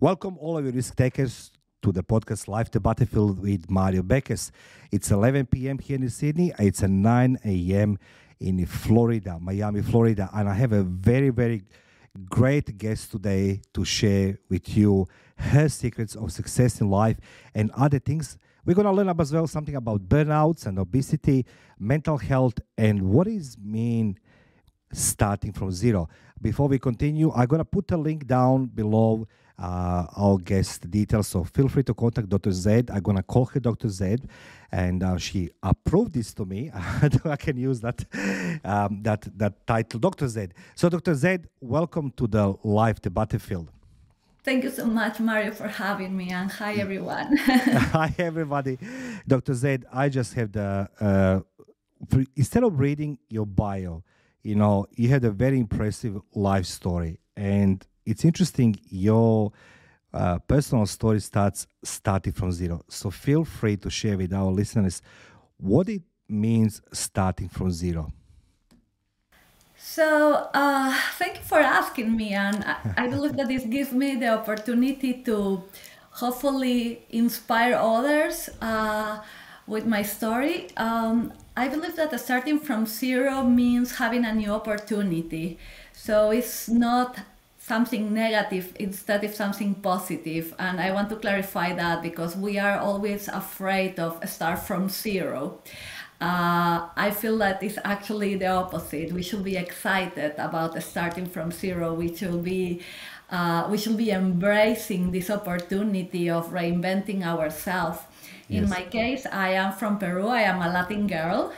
Welcome, all of you risk takers, to the podcast Live the Battlefield with Mario Beckes. It's 11 p.m. here in Sydney. It's a 9 a.m. in Florida, Miami, Florida. And I have a very, very great guest today to share with you her secrets of success in life and other things. We're going to learn as well something about burnouts and obesity, mental health, and what is mean starting from zero. Before we continue, I'm going to put a link down below uh, our guest details. So feel free to contact Dr. Z. I'm going to call her Dr. Z, and uh, she approved this to me. I can use that um, that that title, Dr. Z. So, Dr. Z, welcome to the live the battlefield. Thank you so much, Mario, for having me, and hi everyone. hi everybody, Dr. Z. I just have the uh, instead of reading your bio, you know, you had a very impressive life story, and it's interesting your uh, personal story starts starting from zero. So feel free to share with our listeners what it means starting from zero. So uh, thank you for asking me, and I, I believe that this gives me the opportunity to hopefully inspire others uh, with my story. Um, I believe that starting from zero means having a new opportunity. So it's not something negative instead of something positive. And i want to clarify that because we are always afraid of start from zero. Uh, i feel that it's actually the opposite. We should be excited about starting from zero. We should be uh, we should be embracing this opportunity of reinventing ourselves. Yes. in my case i am from peru. I am a latin girl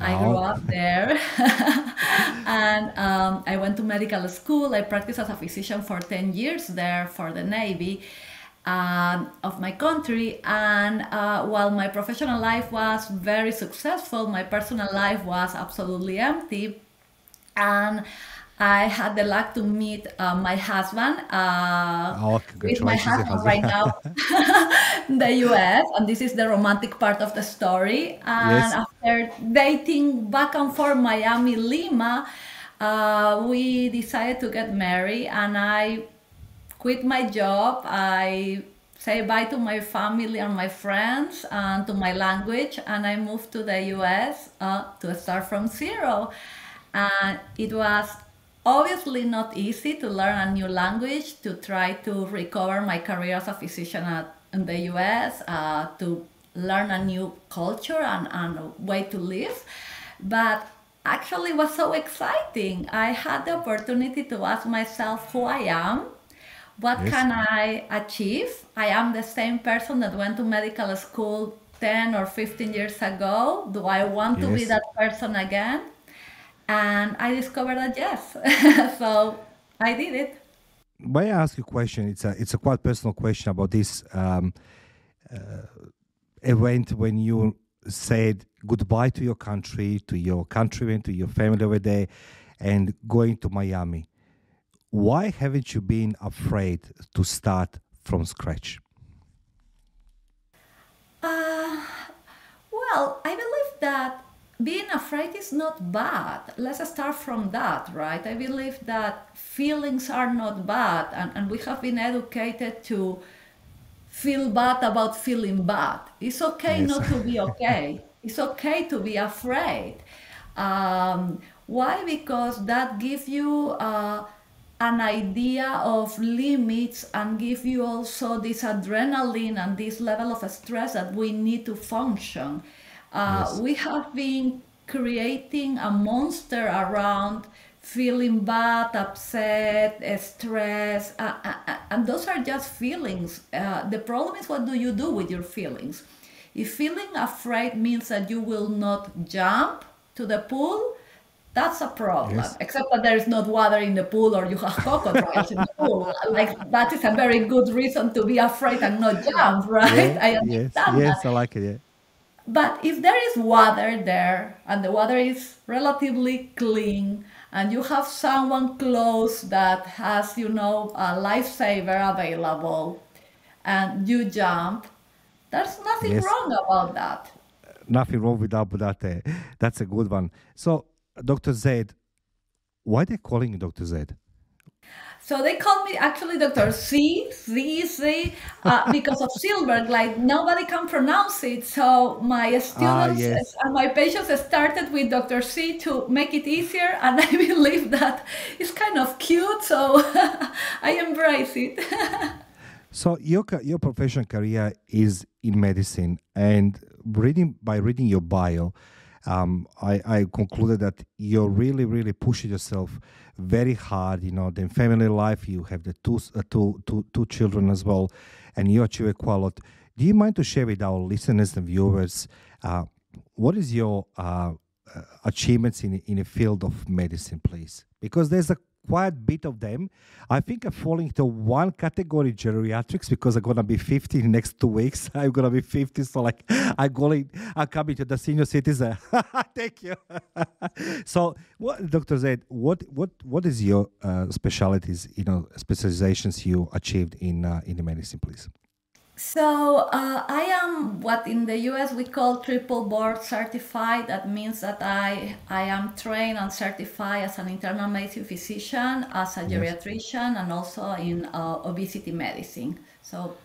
I grew up there. and um, I went to medical school. I practiced as a physician for 10 years there for the Navy uh, of my country. And uh, while my professional life was very successful, my personal life was absolutely empty. And I had the luck to meet uh, my husband. Uh, oh, with my husband right now in the US, and this is the romantic part of the story. And yes. after dating back and forth Miami, Lima, uh, we decided to get married, and I quit my job. I say bye to my family and my friends and to my language, and I moved to the US uh, to start from zero. And it was obviously not easy to learn a new language to try to recover my career as a physician at, in the US, uh, to learn a new culture and, and way to live. But actually was so exciting. I had the opportunity to ask myself who I am, what yes. can I achieve? I am the same person that went to medical school 10 or 15 years ago. Do I want yes. to be that person again? And I discovered that yes. so I did it. May I ask you a question? It's a it's a quite personal question about this um, uh, event when you said goodbye to your country, to your countrymen, to your family over there, and going to Miami. Why haven't you been afraid to start from scratch? Uh, well, I believe that being afraid is not bad. Let's start from that, right? I believe that feelings are not bad, and, and we have been educated to feel bad about feeling bad. It's okay yes. not to be okay. it's okay to be afraid. Um, why? Because that gives you uh, an idea of limits and give you also this adrenaline and this level of stress that we need to function. Uh, yes. We have been creating a monster around feeling bad, upset, stressed, uh, uh, uh, and those are just feelings. Uh, the problem is what do you do with your feelings? If feeling afraid means that you will not jump to the pool, that's a problem. Yes. Except that there is not water in the pool or you have crocodiles in the pool. Like that is a very good reason to be afraid and not jump, right? Yeah, I understand. Yes, yes, I like it. Yeah. But if there is water there and the water is relatively clean and you have someone close that has, you know, a lifesaver available and you jump, there's nothing yes. wrong about that. Nothing wrong with that, uh, that's a good one. So, Dr. Z, why are they calling you Dr. Z? So they called me actually Dr. C, C, C, uh, because of Silberg. Like nobody can pronounce it. So my Ah, students yes. and my patients started with Dr. C to make it easier. And I believe that it's kind of cute. So I embrace it. So your your professional career is in medicine, and reading by reading your bio, um, I, I concluded that you're really really pushing yourself very hard. You know, then family life, you have the two uh, two, two, two children as well, and you achieve a lot. Do you mind to share with our listeners and viewers uh, what is your uh, uh, achievements in in the field of medicine, please? Because there's a quite a bit of them. I think I'm falling into one category, geriatrics, because I'm gonna be 50 in next two weeks. I'm gonna be 50, so like I'm going, I'm coming to the senior citizen. Thank you. so, what, Dr. Zaid, what what what is your uh, specialties, you know, specializations you achieved in uh, in the medicine, please? So uh, I am what in the US we call triple board certified. That means that I I am trained and certified as an internal medicine physician, as a Yes. geriatrician, and also in uh, obesity medicine. So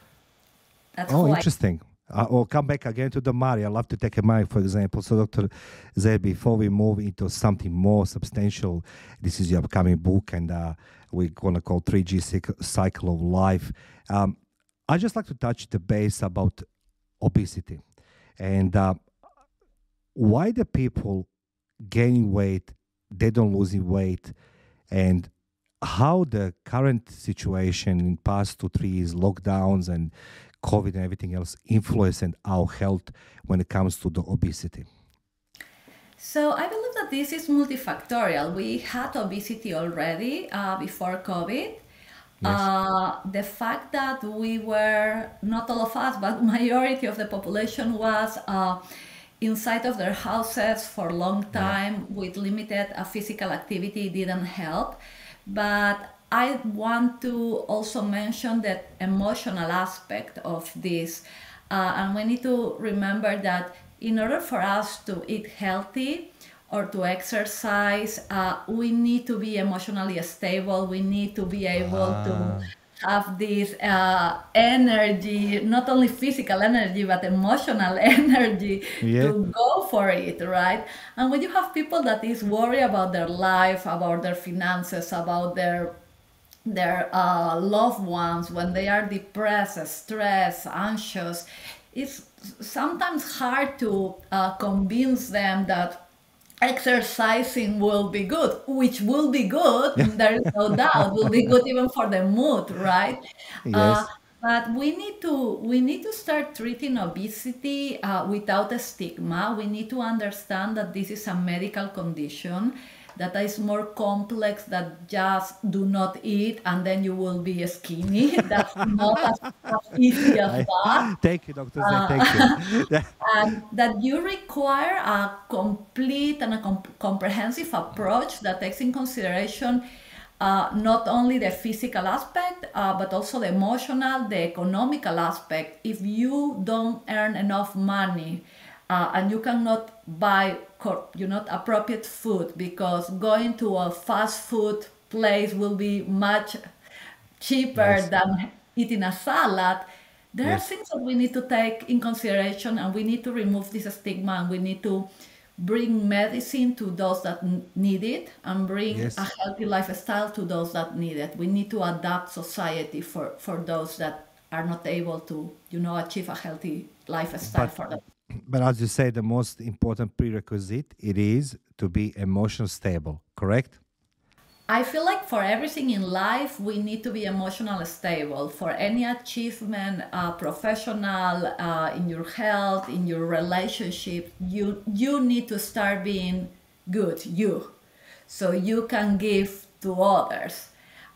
that's Oh, who I. interesting. Uh, will come back again to the Mari. I love to take a Mari, for example. So, Dr. Zed, before we move into something more substantial, this is your upcoming book, and uh, we're going to call 3G Cycle of Life. Um, i just like to touch the base about obesity and uh, why the people gaining weight, they don't losing weight, and how the current situation in past two, three years, lockdowns and COVID and everything else influencing our health when it comes to the obesity. So I believe that this is multifactorial. We had obesity already uh, before COVID. Uh, the fact that we were not all of us, but majority of the population was uh, inside of their houses for a long time with limited uh, physical activity didn't help. But I want to also mention that emotional aspect of this, uh, and we need to remember that in order for us to eat healthy or to exercise, uh, we need to be emotionally stable. We need to be able to have this uh, energy, not only physical energy, but emotional energy Yeah. to go for it, right? And when you have people that is worried about their life, about their finances, about their their uh, loved ones, when they are depressed, stressed, anxious, it's sometimes hard to uh, convince them that exercising will be good, which will be good, there is no doubt, will be good even for the mood, right? Yes. but we need to we need to start treating obesity uh, without a stigma. We need to understand that this is a medical condition that is more complex that just do not eat and then you will be skinny. That's not as, as easy as that Thank you, Dr. Zed. Thank you. and that you require a complete and a com- comprehensive approach that takes in consideration uh, not only the physical aspect uh, but also the emotional the economical aspect if you don't earn enough money uh, and you cannot buy you know appropriate food because going to a fast food place will be much cheaper Yes. than eating a salad. There are things that we need to take in consideration, and we need to remove this stigma, and we need to bring medicine to those that need it, and bring Yes. a healthy lifestyle to those that need it. We need to adapt society for for those that are not able to, you know, achieve a healthy lifestyle But- for them. But as you say, the most important prerequisite it is to be emotional stable. Correct? I feel like for everything in life, we need to be emotionally stable. For any achievement, uh, professional, uh, in your health, in your relationship, you you need to start being good, you, so you can give to others.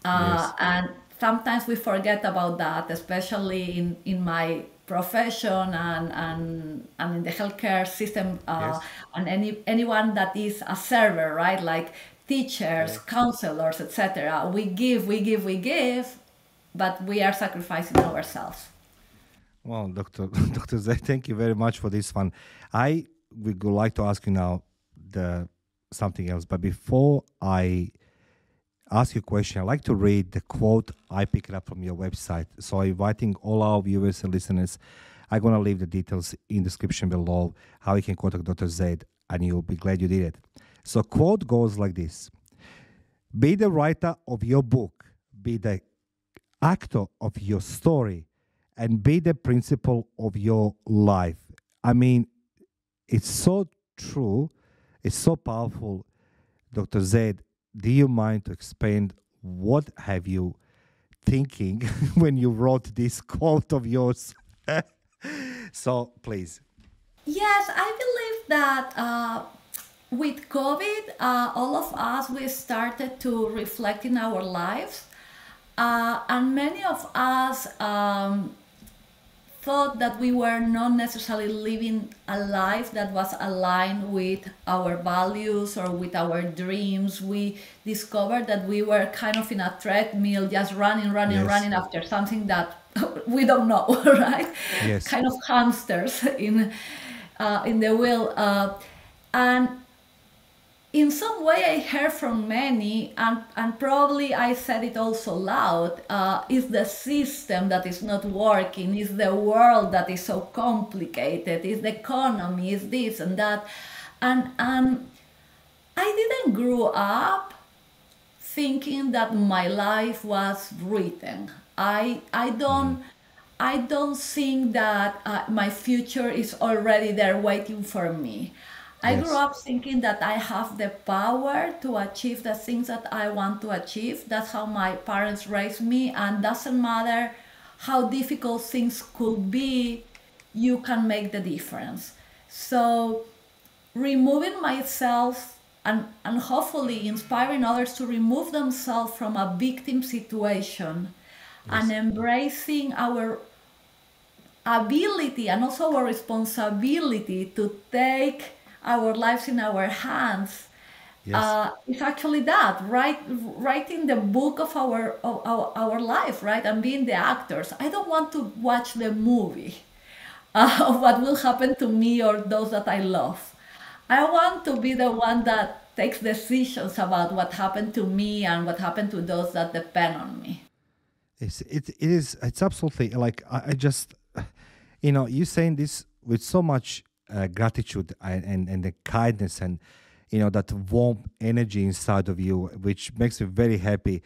Uh, Yes. And sometimes we forget about that, especially in in my profession and and, and in the healthcare system uh, Yes. and any anyone that is a server, right? Like teachers, counselors, etc. We give, we give, we give, but we are sacrificing ourselves. Well, Dr. Dr. Zay, thank you very much for this one. I would like to ask you now the something else, but before I ask you a question, I'd like to read the quote I picked up from your website. So inviting all our viewers and listeners. I'm gonna leave the details in the description below how you can contact Dr. Z, and you'll be glad you did it. So quote goes like this: Be the writer of your book, be the actor of your story, and be the principal of your life. I mean, it's so true, it's so powerful. Dr. Z, do you mind to explain what have you thinking when you wrote this quote of yours? so please. Yes, I believe that uh, with COVID, uh, all of us we started to reflect in our lives, uh, and many of us um, thought that we were not necessarily living a life that was aligned with our values or with our dreams. We discovered that we were kind of in a treadmill, just running, running, Yes. running after something that we don't know, right? Yes. Kind of hamsters in uh, in the wheel, uh, and in some way I heard from many, and, and probably I said it also loud, uh, is the system that is not working, is the world that is so complicated, is the economy, is this and that. And, and I didn't grow up thinking that my life was written. I, I don't. I don't think that uh, my future is already there waiting for me. I Yes. grew up thinking that I have the power to achieve the things that I want to achieve. That's how my parents raised me, and doesn't matter how difficult things could be, you can make the difference. So, removing myself and, and hopefully inspiring others to remove themselves from a victim situation and embracing our ability and also our responsibility to take our lives in our hands. Yes. uh, is actually that right writing the book of our, of our our life right and being the actors. I don't want to watch the movie uh, of what will happen to me or those that i love. I want to be the one that takes decisions about what happened to me and what happened to those that depend on me. It's it, it is it's absolutely like I, I just you know you saying this with so much uh, gratitude and, and and the kindness and you know that warm energy inside of you which makes me very happy.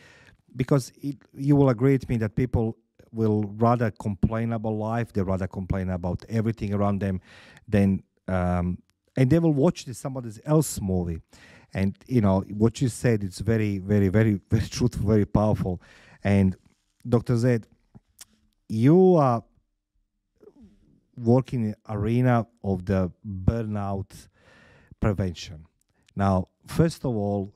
Because it, you will agree with me that people will rather complain about life they rather complain about everything around them than um, and they will watch somebody else movie. And you know what you said it's very very very very truthful very powerful. And dr z you are working in arena of the burnout prevention. Now first of all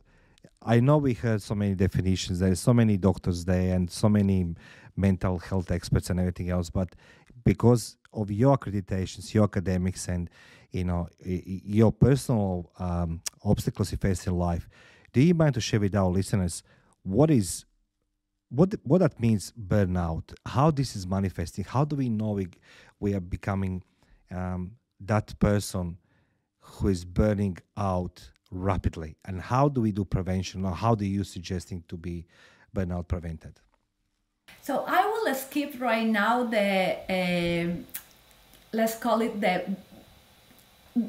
i know we heard so many definitions. There's so many doctors there and so many mental health experts and everything else but because of your accreditations your academics and you know your personal um, obstacles you face in life do you mind to share with our listeners what is what what that means burnout? How this is manifesting? How do we know we, we are becoming um, that person who is burning out rapidly. And how do we do prevention? Or how do you suggesting to be burnout prevented? So I will skip right now the, um let's call it the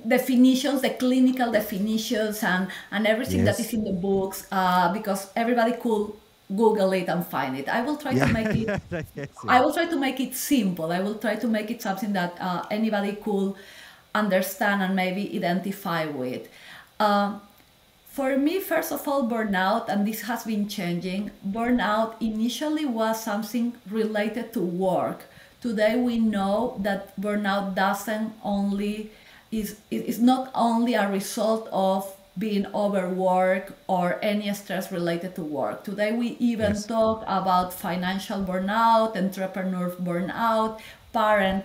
definitions, the clinical definitions, and, and everything that Yes. is in the books, uh, because everybody could Google it and find it. I will try to make it. Yes, I will try to make it simple. I will try to make it something that uh, anybody could understand and maybe identify with. Um, for me, first of all, burnout, and this has been changing, burnout initially was something related to work. Today we know that burnout doesn't only is is not only a result of being overworked or any stress related to work. Today we even Yes. talk about financial burnout, entrepreneur burnout, parent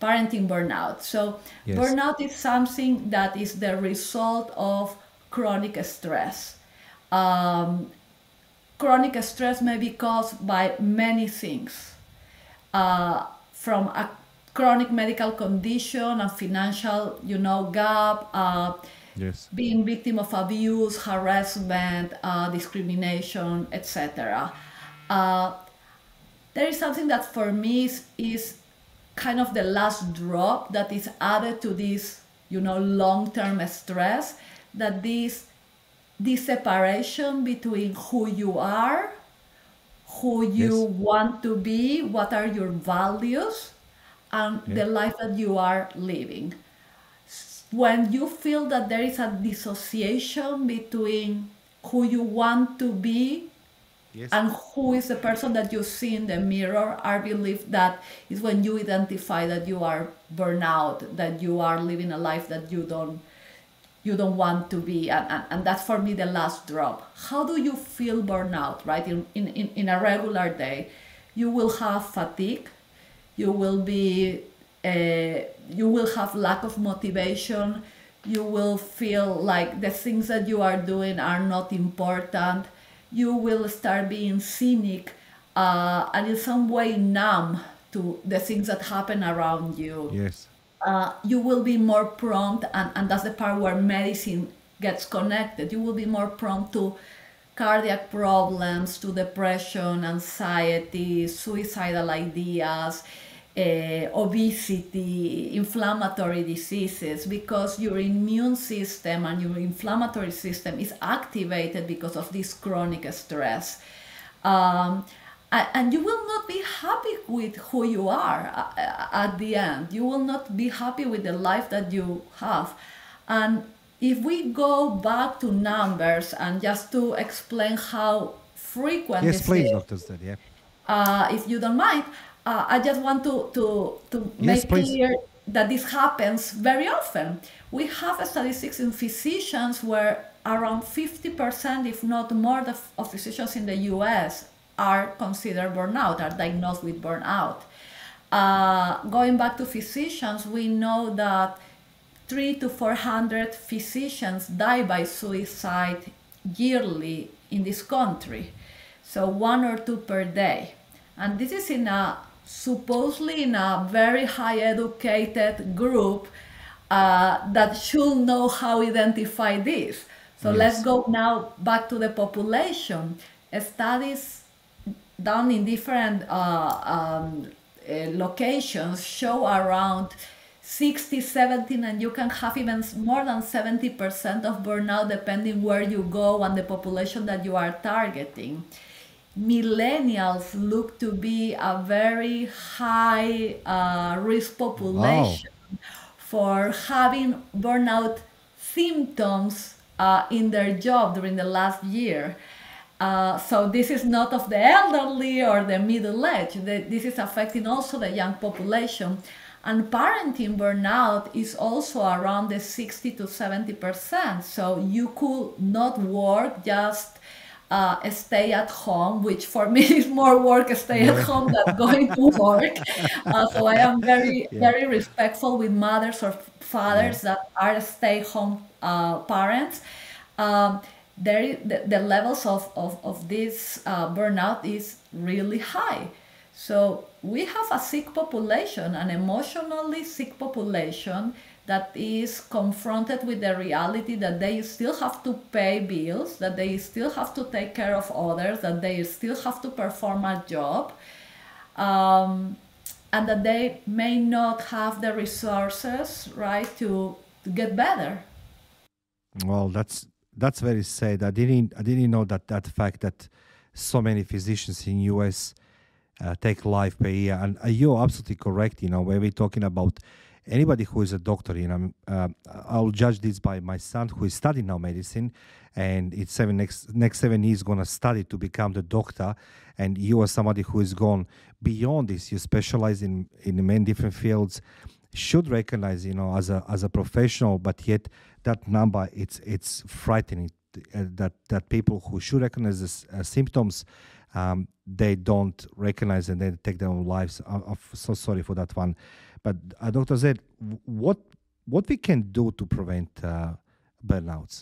parenting burnout. So Yes. burnout is something that is the result of chronic stress. Um, chronic stress may be caused by many things, uh, from a chronic medical condition, a financial, you know, gap. Uh, Yes. being victim of abuse, harassment, uh, discrimination, etc. Uh, there is something that for me is, is kind of the last drop that is added to this, you know, long-term stress. That this this separation between who you are, who you Yes. want to be, what are your values, and Yeah. the life that you are living when you feel that there is a dissociation between who you want to be Yes. and who is the person that you see in the mirror, I believe that is when you identify that you are burnout, that you are living a life that you don't you don't want to be and, and, and that's for me the last drop how do you feel burnout right in, in, in, a regular day you will have fatigue you will be you will have lack of motivation you will feel like the things that you are doing are not important you will start being cynic uh, and in some way numb to the things that happen around you yes. uh, you will be more prompt, and, and that's the part where medicine gets connected. You will be more prompt to cardiac problems, to depression, anxiety, suicidal ideas, uh, obesity, inflammatory diseases, because your immune system and your inflammatory system is activated because of this chronic stress. Um, and you will not be happy with who you are uh, uh, at the end. You will not be happy with the life that you have. And if we go back to numbers and just to explain how frequent Yes, this please, Dr. Zed. Yeah. uh, if you don't mind, uh, I just want to, to, to Yes, make please. clear that this happens very often. We have statistics in physicians where around 50%, if not more, of physicians in the US are considered burnout, are diagnosed with burnout. Uh, going back to physicians, we know that three to 400 physicians die by suicide yearly in this country. So one or two per day. And this is in a supposedly in a very high educated group uh, that should know how identify this. So let's go now back to the population. Studies done in different uh, um, uh, locations show around 60 17 and you can have even more than 70% of burnout depending where you go and the population that you are targeting millennials look to be a very high uh, risk population for having burnout symptoms uh, in their job during the last year. Uh, so this is not of the elderly or the middle age. This is affecting also the young population. And parenting burnout is also around the 60 to 70 percent. So you could not work, just uh, stay at home, which for me is more work stay at home than going to work. Uh, so I am very, very respectful with mothers or fathers that are stay-home uh, parents. Um, there the, the levels of, of, of this uh, burnout is really high. So we have a sick population, an emotionally sick population that is confronted with the reality that they still have to pay bills, that they still have to take care of others, that they still have to perform a job, um, and that they may not have the resources, right, to, to get better. Well, that's that's very sad. I didn't I didn't know that that fact that so many physicians in US uh, take life per year, and uh, you're absolutely correct. You know, when we're talking about anybody who is a doctor, you know, uh, I'll judge this by my son who is studying now medicine, and it's seven next next seven years to study to become the doctor, and you are somebody who has gone beyond this. You specialize in in many different fields. Should recognize you know as a as a professional but yet that number it's it's frightening uh, that that people who should recognize this, uh, symptoms um, they don't recognize and they take their own lives. I'm so sorry for that one but uh, dr zed what what we can do to prevent uh, burnouts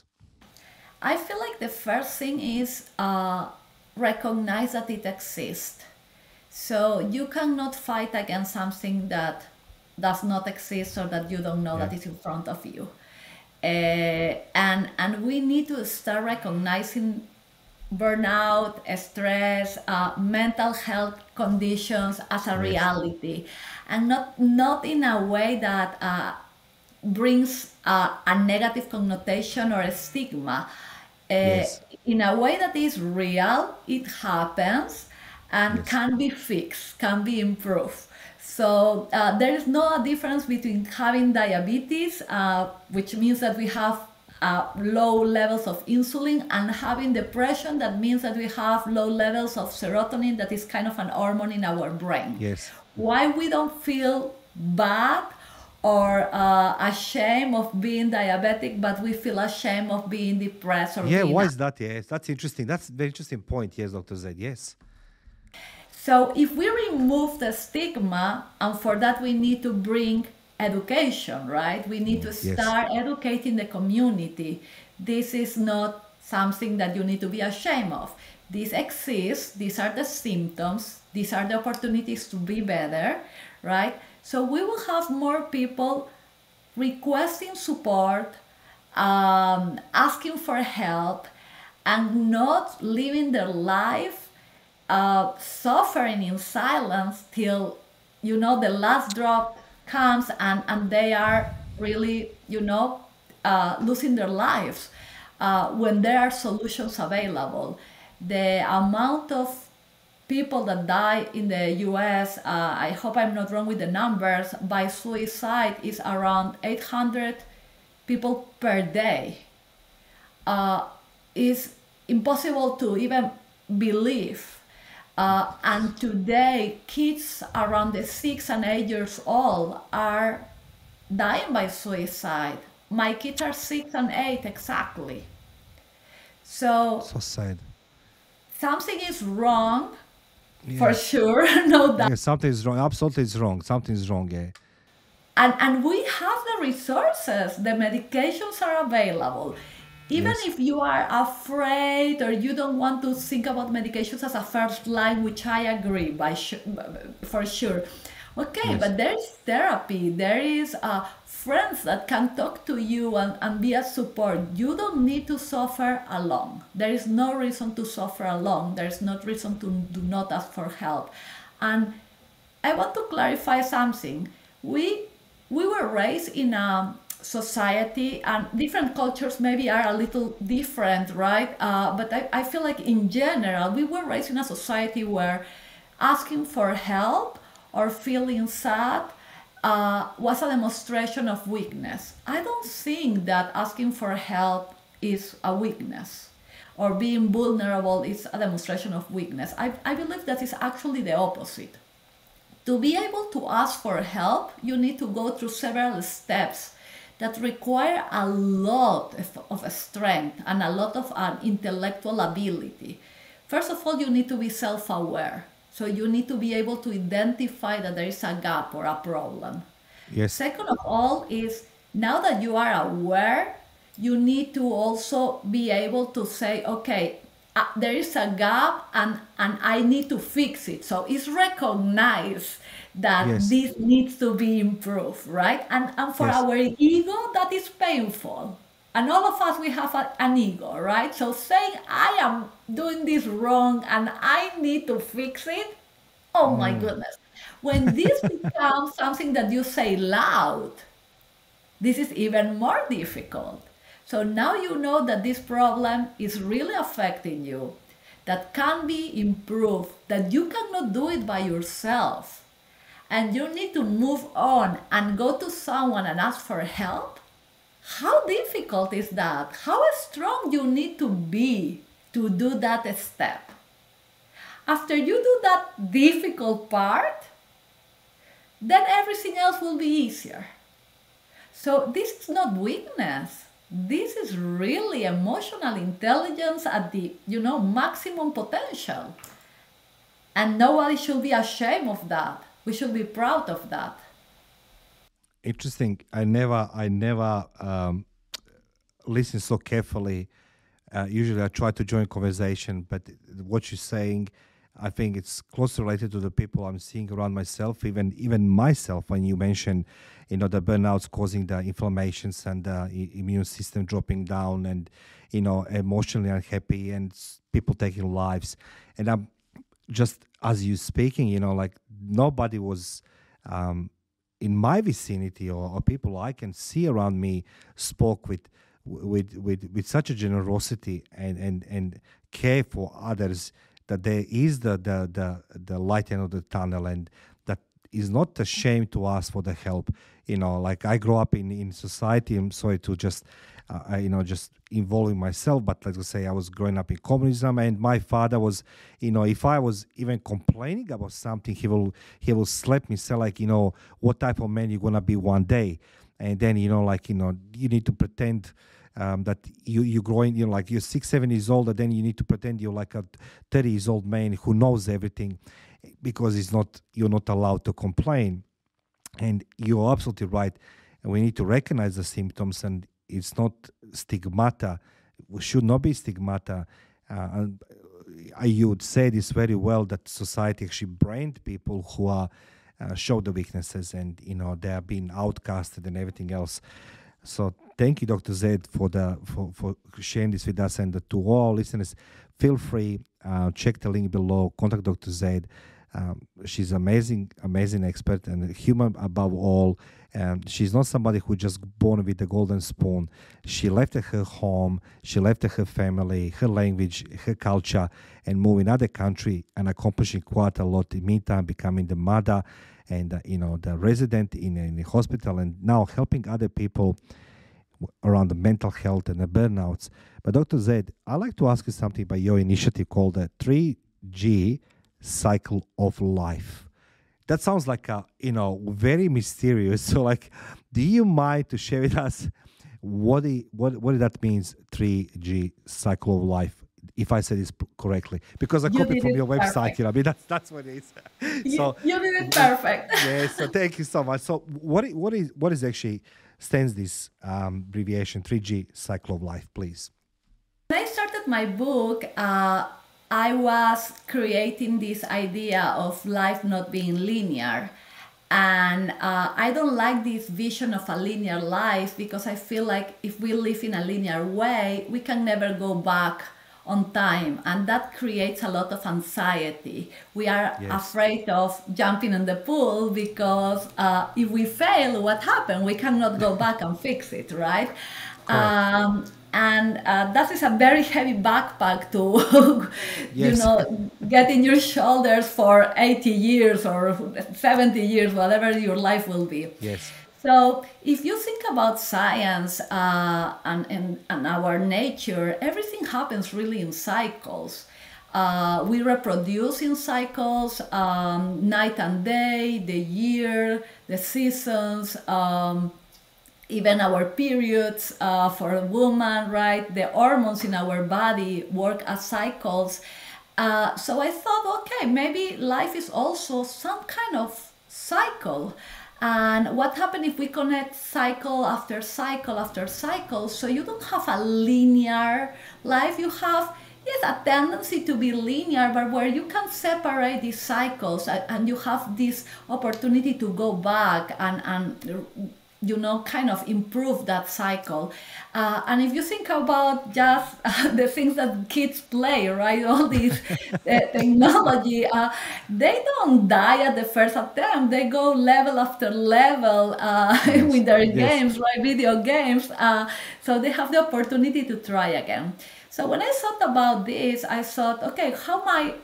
I feel like the first thing is uh, recognize that it exists. So you cannot fight against something that does not exist or that you don't know that Yeah. is in front of you. Uh, and and we need to start recognizing burnout, stress, uh, mental health conditions as a reality, and not not in a way that uh, brings uh, a negative connotation or a stigma. Uh, Yes. In a way that is real, it happens and Yes. can be fixed, can be improved. So uh, there is no difference between having diabetes, uh, which means that we have uh, low levels of insulin, and having depression, that means that we have low levels of serotonin, that is kind of an hormone in our brain. Yes. Why we don't feel bad or uh, ashamed of being diabetic, but we feel ashamed of being depressed or Yeah, why is that? Yes, that's interesting. That's a very interesting point. Yes, Dr. Z. Yes. So if we remove the stigma, and for that we need to bring education, right? We need to Yes. start educating the community. This is not something that you need to be ashamed of. This exists, these are the symptoms, these are the opportunities to be better, right? So we will have more people requesting support, um, asking for help, and not living their life uh, suffering in silence till you know the last drop comes and, and they are really you know uh, losing their lives uh, when there are solutions available the amount of people that die in the US, uh, I hope I'm not wrong with the numbers, by suicide is around 800 people per day. Uh, is impossible to even believe. Uh, and today, kids around the six and eight years old are dying by suicide. My kids are six and eight exactly. So So sad. something is wrong for sure no doubt Yeah, something is wrong. Absolutely, is wrong. Something is wrong. Yeah. and and we have the resources the medications are available even Yes. if you are afraid or you don't want to think about medications as a first line which i agree by for sure okay Yes. but there's therapy there is uh, friends that can talk to you and, and be a support you don't need to suffer alone there is no reason to suffer alone there's no reason to do not ask for help and I want to clarify something. We we were raised in a society, and different cultures maybe are a little different, right? Uh, but I, I feel like in general, we were raised in a society where asking for help or feeling sad uh, was a demonstration of weakness. I don't think that asking for help is a weakness or being vulnerable is a demonstration of weakness. I, I believe that is actually the opposite. To be able to ask for help, you need to go through several steps that require a lot of, of strength and a lot of an intellectual ability. First of all, you need to be self aware. So you need to be able to identify that there is a gap or a problem. Yes. Second of all is now that you are aware, you need to also be able to say, okay, uh, there is a gap and, and I need to fix it. So it's recognize that Yes. this needs to be improved, right? And, and for Yes. our ego, that is painful. And all of us, we have a, an ego, right? So saying, I am doing this wrong and I need to fix it, oh my mm. goodness. When this becomes something that you say loud, this is even more difficult. So now you know that this problem is really affecting you, that can be improved, that you cannot do it by yourself, and you need to move on and go to someone and ask for help. How difficult is that? How strong you need to be to do that step? After you do that difficult part, then everything else will be easier. So this is not weakness. This is really emotional intelligence at the, you know, maximum potential. And nobody should be ashamed of that. We should be proud of that. Interesting. I never, I never um, listen so carefully. Uh, usually, I try to join conversation, but what you're saying, I think it's closely related to the people I'm seeing around myself, even even myself. When you mentioned, you know, the burnouts causing the inflammations and the immune system dropping down, and you know, emotionally unhappy and people taking lives, and I'm just as you speaking, you know, like nobody was um, in my vicinity or, or people I can see around me spoke with with with with such a generosity and and and care for others that there is the the the, the light end of the tunnel and that is not a shame to ask for the help. You know like i grew up in in society i'm sorry to just uh, you know just involving myself but let's say i was growing up in communism and my father was you know if i was even complaining about something he will he will slap me say like you know what type of man you're gonna be one day? And then you know like you know you need to pretend um, that you you're growing you know like you're six seven years old and then you need to pretend you're like a 30 years old man who knows everything because it's not you're not allowed to complain. And you're absolutely right. And we need to recognize the symptoms and it's not stigmata should not be stigmata uh, and you would say this very well that society actually brained people who are uh, show the weaknesses and you know they are being outcasted and everything else so thank you, Dr. Zed, for the for, for sharing this with us, and to all listeners, feel free uh, check the link below. Contact Dr. Zed. Um, she's amazing, amazing expert and human above all. And she's not somebody who just born with a golden spoon. She left her home, she left her family, her language, her culture, and moved in other country and accomplishing quite a lot. In the meantime, becoming the mother and uh, you know the resident in, in the hospital, and now helping other people around the mental health and the burnouts. But Dr. Zed, I'd like to ask you something about your initiative called the 3G Cycle of Life. That sounds like a, you know, very mysterious. So like, do you mind to share with us what, the, what, what that means, 3G Cycle of Life? If I said this correctly, because I you copied from your perfect. website, you know, I mean that's that's what it is. so you did it perfect. yeah, so thank you so much. So what what is what is actually stands this um, abbreviation 3G cycle of life, please? When I started my book, uh, I was creating this idea of life not being linear. And uh, I don't like this vision of a linear life because I feel like if we live in a linear way, we can never go back on time. And that creates a lot of anxiety. We are yes. afraid of jumping in the pool because uh, if we fail what happened? We cannot go back and fix it right? Um, and uh, that is a very heavy backpack to yes. you know get in your shoulders for 80 years or 70 years whatever your life will be yes so, if you think about science uh, and, and, and our nature, everything happens really in cycles. Uh, we reproduce in cycles, um, night and day, the year, the seasons, um, even our periods uh, for a woman, right? The hormones in our body work as cycles. Uh, so I thought, okay, maybe life is also some kind of cycle. And what happens if we connect cycle after cycle after cycle? So you don't have a linear life. You have yes a tendency to be linear, but where you can separate these cycles and you have this opportunity to go back and and you know kind of improve that cycle uh, and if you think about just uh, the things that kids play right all these uh, technology uh, they don't die at the first attempt they go level after level uh, yes. with their yes. games right video games uh, so they have the opportunity to try again so when i thought about this i thought okay how my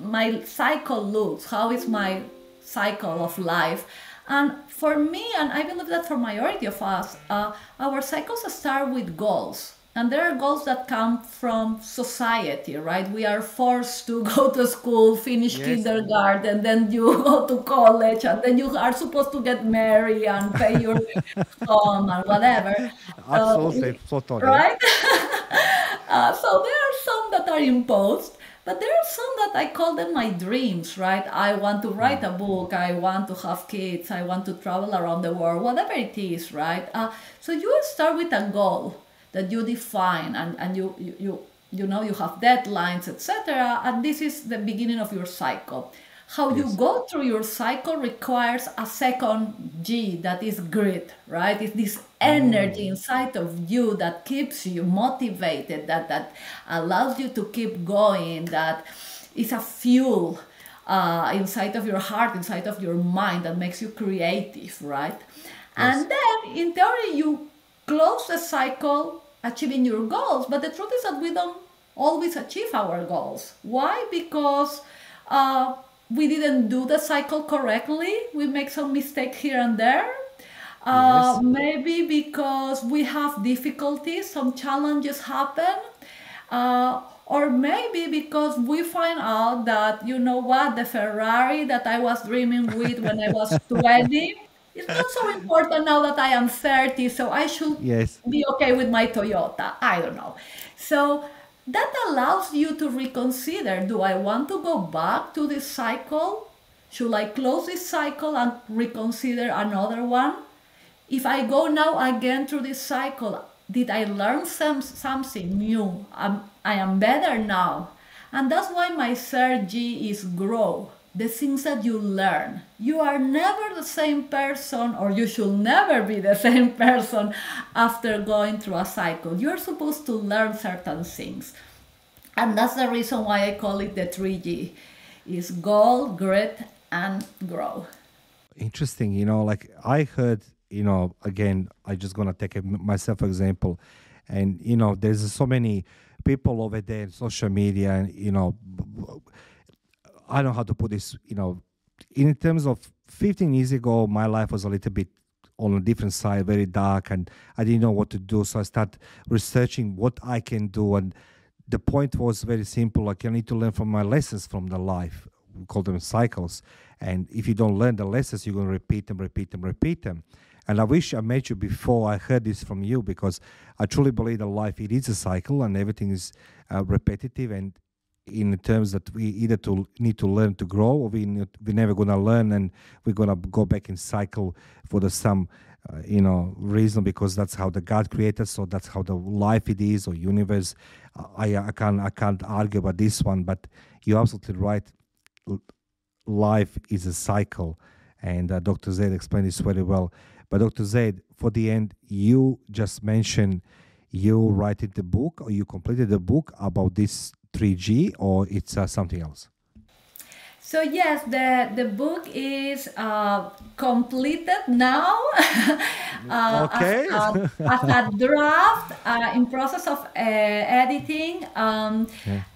my cycle looks how is my cycle of life and for me, and I believe that for majority of us, uh, our cycles start with goals. And there are goals that come from society, right? We are forced to go to school, finish yes. kindergarten, then you go to college, and then you are supposed to get married and pay your home and whatever. Absolutely, uh, right? uh, so there are some that are imposed, but there are some that I call them my dreams, right? I want to write a book, I want to have kids, I want to travel around the world, whatever it is, right? Uh, so you start with a goal that you define and, and you, you, you you know you have deadlines etc and this is the beginning of your cycle how you go through your cycle requires a second G that is grit, right? It's this energy inside of you that keeps you motivated, that that allows you to keep going, that is a fuel uh, inside of your heart, inside of your mind that makes you creative, right? And then in theory you close the cycle achieving your goals, but the truth is that we don't always achieve our goals. Why? Because uh, we didn't do the cycle correctly. We make some mistake here and there. Uh, Yes. maybe because we have difficulties, some challenges happen. Uh, or maybe because we find out that, you know what, the Ferrari that I was dreaming with when I was 20 is not so important now that I am 30, so I should Yes. be okay with my Toyota. I don't know. So that allows you to reconsider do I want to go back to this cycle? Should I close this cycle and reconsider another one? If I go now again through this cycle, did I learn some, something new? Um, I am better now. And that's why my third G is grow. The things that you learn. You are never the same person, or you should never be the same person after going through a cycle. You're supposed to learn certain things. And that's the reason why I call it the 3G is goal, grit, and grow. interesting you know like i heard you know again i just gonna take a, myself example and you know there's so many people over there in social media and you know I don't know how to put this you know in terms of 15 years ago my life was a little bit on a different side very dark and i didn't know what to do. So i started researching what i can do and the point was very simple like i need to learn from my lessons from the life. We call them cycles. And if you don't learn the lessons you're going to repeat them repeat them repeat them. And i wish i met you before i heard this from you because i truly believe that life it is a cycle and everything is uh, repetitive and in terms that we either to need to learn to grow or we need, we're never going to learn and we're going to go back in cycle for the some uh, you know reason because that's how the god created so that's how the life it is or universe. I i can't i can't argue about this one but you're absolutely right. Life is a cycle and uh, dr zaid explained this very well. But dr zaid for the end you just mentioned you writing the book or you completed the book about this 3g or it's uh, something else So yes, the the book is uh, completed now uh, Okay. as, a, as a draft uh, in process of uh, editing. Um,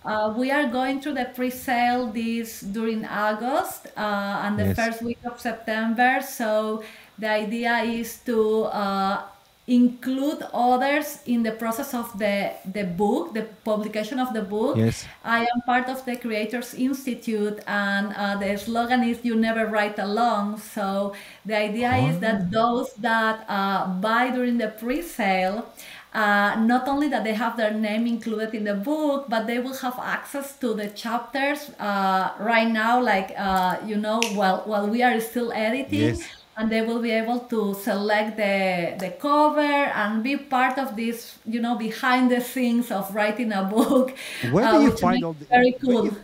uh, we are going through the pre-sale this during August uh, and the Yes. first week of September. So the idea is to uh, include others in the process of the the book, the publication of the book. Yes. I am part of the Creators Institute, and uh, the slogan is "You never write alone." So the idea is that those that uh, buy during the pre-sale, uh, not only that they have their name included in the book, but they will have access to the chapters uh, right now. Like uh, you know, while while we are still editing. Yes. And they will be able to select the the cover and be part of this, you know, behind the scenes of writing a book. where uh, do you find all the, very cool. you-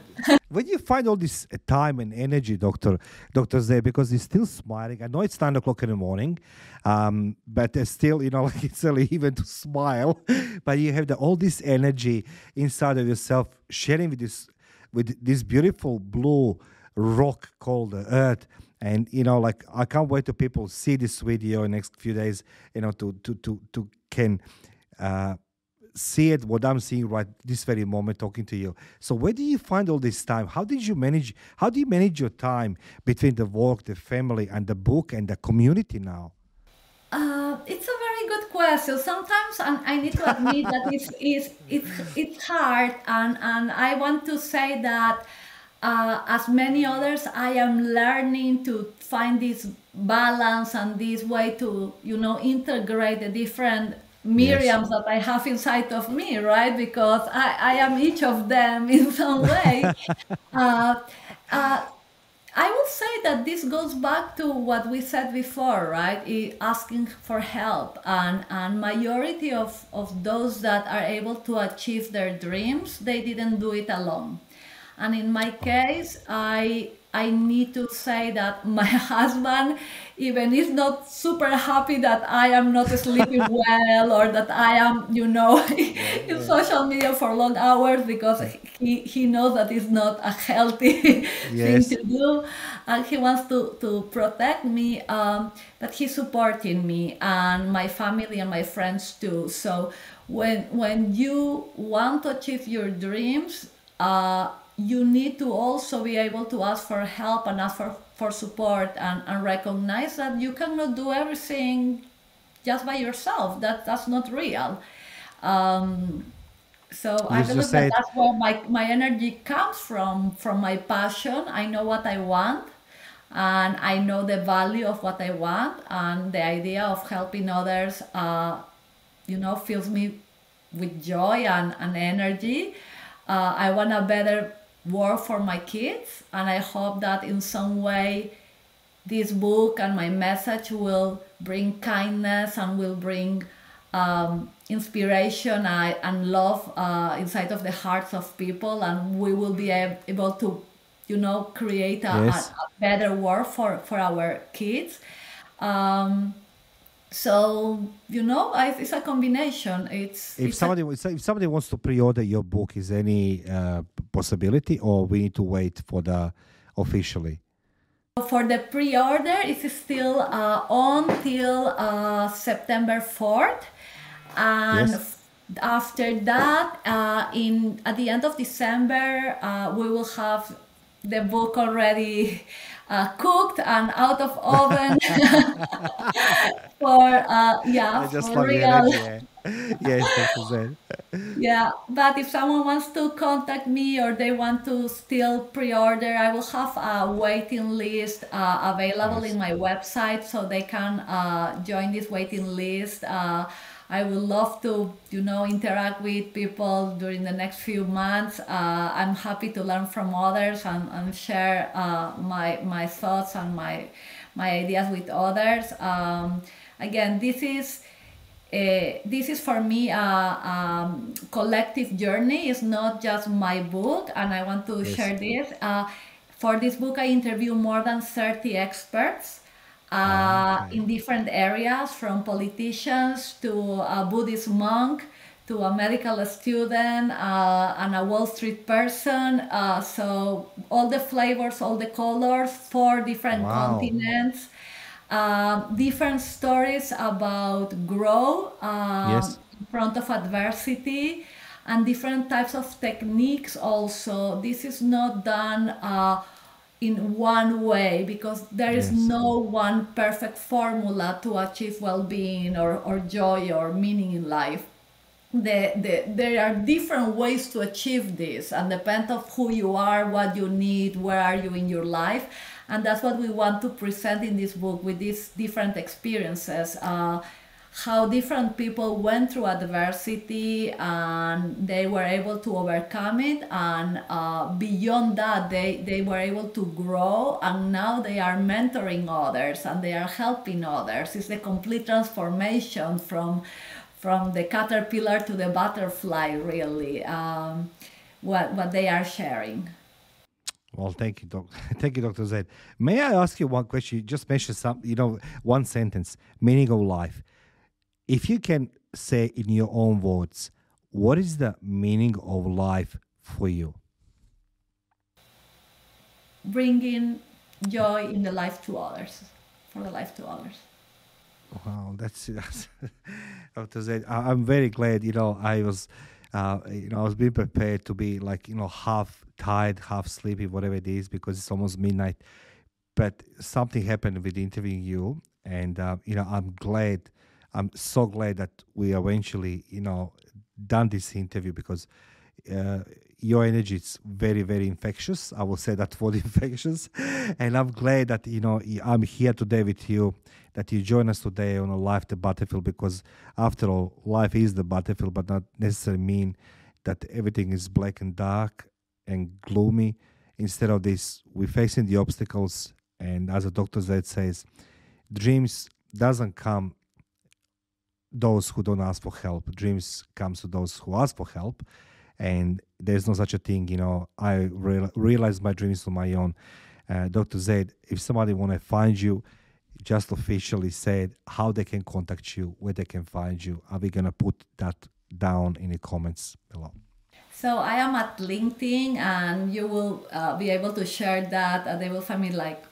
where do you find all this uh, time and energy, Doctor Doctor Zay? Because you're still smiling. I know it's nine o'clock in the morning, um, but there's still, you know, like it's early even to smile. But you have the, all this energy inside of yourself, sharing with this with this beautiful blue rock called the Earth. And you know, like I can't wait to people see this video in next few days. You know, to to to to can. Uh, see it what i'm seeing right this very moment talking to you so where do you find all this time how did you manage how do you manage your time between the work the family and the book and the community now Uh, it's a very good question. Sometimes and I need to admit that it's, it's, it's, it's hard, and, and I want to say that uh, as many others, I am learning to find this balance and this way to, you know, integrate the different Miriams that I have inside of me, right? Because I, I am each of them in some way. uh, uh, I will say that this goes back to what we said before, right? I- asking for help, and and majority of of those that are able to achieve their dreams, they didn't do it alone. And in my case, I I need to say that my husband even is not super happy that I am not sleeping well or that I am, you know, in social media for long hours because he, he knows that it's not a healthy thing to do. And he wants to, to protect me um, but he's supporting me and my family and my friends too. So when when you want to achieve your dreams uh, you need to also be able to ask for help and ask for, for support and, and recognize that you cannot do everything just by yourself that that's not real um, so I believe that that's where my, my energy comes from, from my passion. I know what I want and I know the value of what I want and the idea of helping others, uh, you know, fills me with joy and, and energy. Uh, I want a better world for my kids and I hope that in some way this book and my message will bring kindness and will bring um, inspiration and, and love uh, inside of the hearts of people and we will be ab- able to you know create a, a, a better world for, for our kids. Um, so you know I, it's a combination it's If it's somebody wa- if somebody wants to pre-order your book, is any uh, possibility, or we need to wait for the officially? For the pre-order, it's still uh, on till uh, September 4th, and Yes. after that, uh, in at the end of December, uh, we will have the book already uh, cooked and out of oven for uh, yeah for real. yes, Dr. Yeah, but if someone wants to contact me or they want to still pre-order, I will have a waiting list uh, available Yes. in my website so they can uh, join this waiting list. I would love to, you know, interact with people during the next few months. Uh, I'm happy to learn from others and, and share uh, my my thoughts and my my ideas with others. Um, again, this is uh, this is for me a, um collective journey. It's not just my book, and I want to Yes. share this. Uh, for this book, I interview more than 30 experts uh, in different areas, from politicians to a Buddhist monk to a medical student uh, and a Wall Street person. Uh, so all the flavors, all the colors, four different Wow. continents um, different stories about grow um, Yes. in front of adversity and different types of techniques also this is not done uh, in one way because there is Yes. no one perfect formula to achieve well-being or, or joy or meaning in life. The, the, there are different ways to achieve this and depend of who you are what you need where are you in your life. And that's what we want to present in this book with these different experiences. Uh, how different people went through adversity and they were able to overcome it and uh, beyond that they, they were able to grow and now they are mentoring others and they are helping others it's the complete transformation from from the caterpillar to the butterfly really um, what, what they are sharing Well, thank you, doc. thank you, Dr. Zed. May I ask you one question? You just mentioned some, you know, one sentence, meaning of life. If you can say in your own words, what is the meaning of life for you? bringing joy in the life to others for the life to others Wow, that's, that's Dr. Zed. I, I'm very glad. You know, I was, uh, you know, I was being prepared to be like, you know, half tired, half sleepy, whatever it is, because it's almost midnight. But something happened with interviewing you, and uh, you know, I'm glad. I'm so glad that we eventually, you know, done this interview because uh, your energy is very, very infectious. I will say that word infectious, and I'm glad that you know I'm here today with you. That you join us today on a Live the Battlefield because after all, life is the battlefield, but not necessarily mean that everything is black and dark and gloomy. instead of this, we're facing the obstacles. And as a Dr. Z says, dreams doesn't come those who don't ask for help. Dreams comes to those who ask for help. And there's no such a thing, you know. I real, realized my dreams on my own. Uh, Dr. Z, if somebody want to find you, just officially said how they can contact you, where they can find you. Are we gonna put that down in the comments below? So I am at LinkedIn, and you will uh, be able to share that. Uh, they will find me like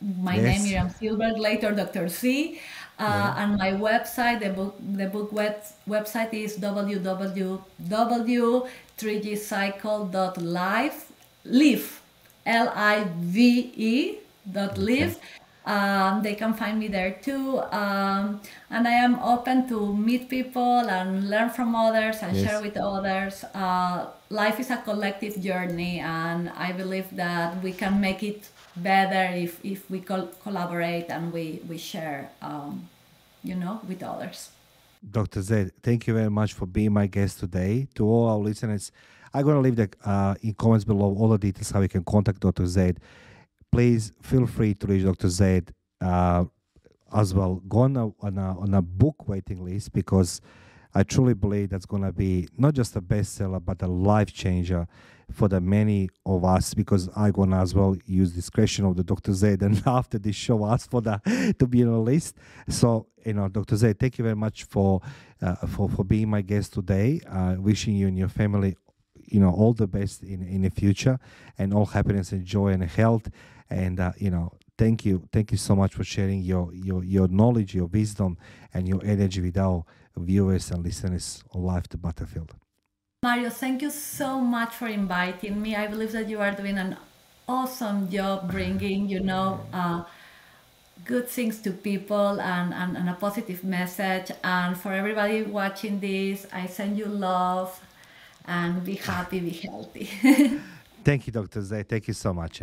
my Yes. name Miriam Silver, later Dr. Z. Uh. And my website, the book, the book web, website is www.3gcycle.live, live, L-I-V-E dot live. Um, they can find me there too. Um, and I am open to meet people and learn from others and Yes. share with others. Uh, life is a collective journey, and I believe that we can make it better if, if we col- collaborate and we, we share, um, you know, with others. Dr. Z, thank you very much for being my guest today. To all our listeners, I'm going to leave the uh, in comments below all the details how you can contact Dr. Z. Please feel free to reach Dr. Z uh, as well. Go on a, on, a, on a book waiting list because I truly believe that's going to be not just a bestseller, but a life changer for the many of us because going to as well use discretion of the Dr. Z and after this show ask for that to be on the list. So, you know, Dr. Z, thank you very much for uh, for, for being my guest today. Uh, wishing you and your family, you know, all the best in, in the future and all happiness and joy and health. And, uh, you know, thank you. Thank you so much for sharing your, your, your knowledge, your wisdom, and your energy with our viewers and listeners on Live the Battlefield. Mario, thank you so much for inviting me. I believe that you are doing an awesome job bringing, you know, uh, good things to people and, and, and a positive message. And for everybody watching this, I send you love and be happy, be healthy. Thank you, Dr. Zay. Thank you so much.